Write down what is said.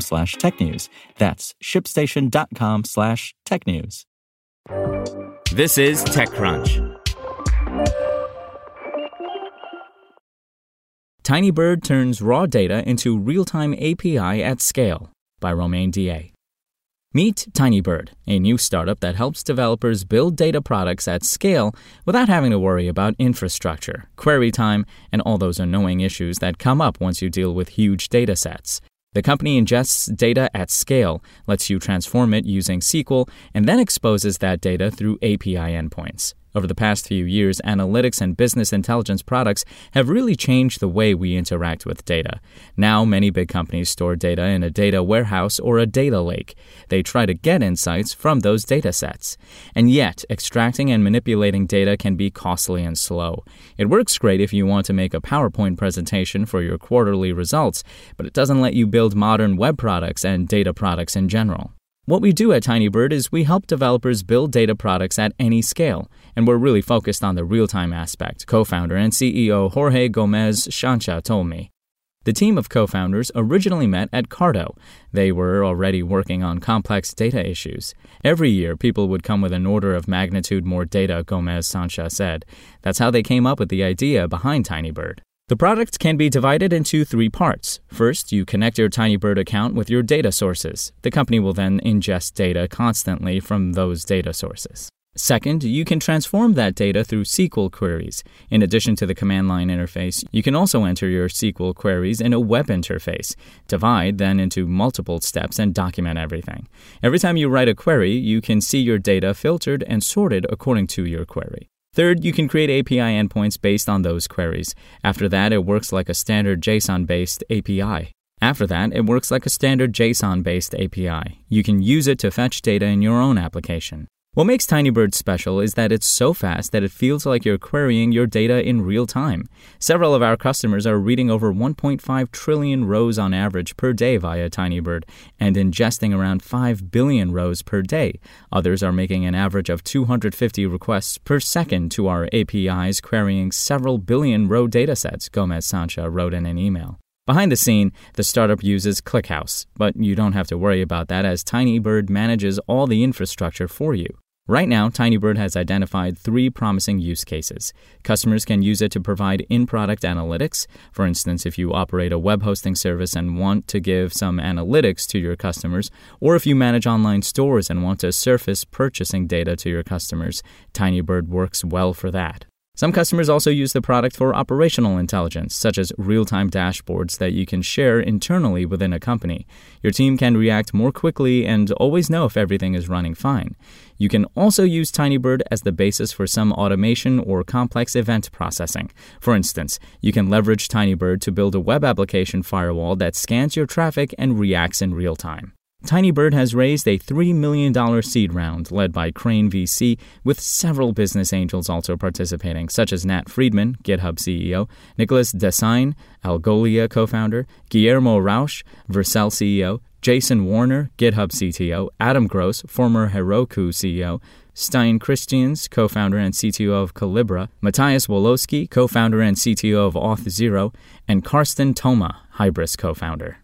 slash technews. That's shipstation.com slash technews. This is TechCrunch. Tinybird turns raw data into real time API at scale by Romain Dillet. Meet Tinybird, a new startup that helps developers build data products at scale without having to worry about infrastructure, query time, and all those annoying issues that come up once you deal with huge data sets. The company ingests data at scale, lets you transform it using SQL, and then exposes that data through API endpoints. Over the past few years, analytics and business intelligence products have really changed the way we interact with data. Now, many big companies store data in a data warehouse or a data lake. They try to get insights from those data sets. And yet, extracting and manipulating data can be costly and slow. It works great if you want to make a PowerPoint presentation for your quarterly results, but it doesn't let you build modern web products and data products in general. What we do at Tinybird is we help developers build data products at any scale, and we're really focused on the real time aspect, co founder and CEO Jorge Gomez Sancha told me. The team of co founders originally met at Carto. They were already working on complex data issues. Every year, people would come with an order of magnitude more data, Gomez Sancha said. That's how they came up with the idea behind Tinybird. The product can be divided into three parts. First, you connect your Tinybird account with your data sources. The company will then ingest data constantly from those data sources. Second, you can transform that data through SQL queries. In addition to the command line interface, you can also enter your SQL queries in a web interface. Divide then into multiple steps and document everything. Every time you write a query, you can see your data filtered and sorted according to your query. Third, you can create API endpoints based on those queries. After that, it works like a standard JSON based API. After that, it works like a standard JSON based API. You can use it to fetch data in your own application. What makes Tinybird special is that it's so fast that it feels like you're querying your data in real time. Several of our customers are reading over 1.5 trillion rows on average per day via Tinybird and ingesting around 5 billion rows per day. Others are making an average of 250 requests per second to our APIs, querying several billion row datasets, Gomez Sancha wrote in an email. Behind the scene, the startup uses ClickHouse, but you don't have to worry about that as Tinybird manages all the infrastructure for you. Right now, Tinybird has identified three promising use cases. Customers can use it to provide in product analytics. For instance, if you operate a web hosting service and want to give some analytics to your customers, or if you manage online stores and want to surface purchasing data to your customers, Tinybird works well for that. Some customers also use the product for operational intelligence, such as real time dashboards that you can share internally within a company. Your team can react more quickly and always know if everything is running fine. You can also use Tinybird as the basis for some automation or complex event processing. For instance, you can leverage Tinybird to build a web application firewall that scans your traffic and reacts in real time. Tinybird has raised a $3 million seed round led by Crane VC, with several business angels also participating, such as Nat Friedman, GitHub CEO, Nicolas Dessaigne, Algolia co founder, Guillermo Rauch, Vercel CEO, Jason Warner, GitHub CTO, Adam Gross, former Heroku CEO, Stijn Christiaens, co founder and CTO of Collibra, Matias Woloski, co founder and CTO of Auth0, and Carsten Thoma, Hybris co founder.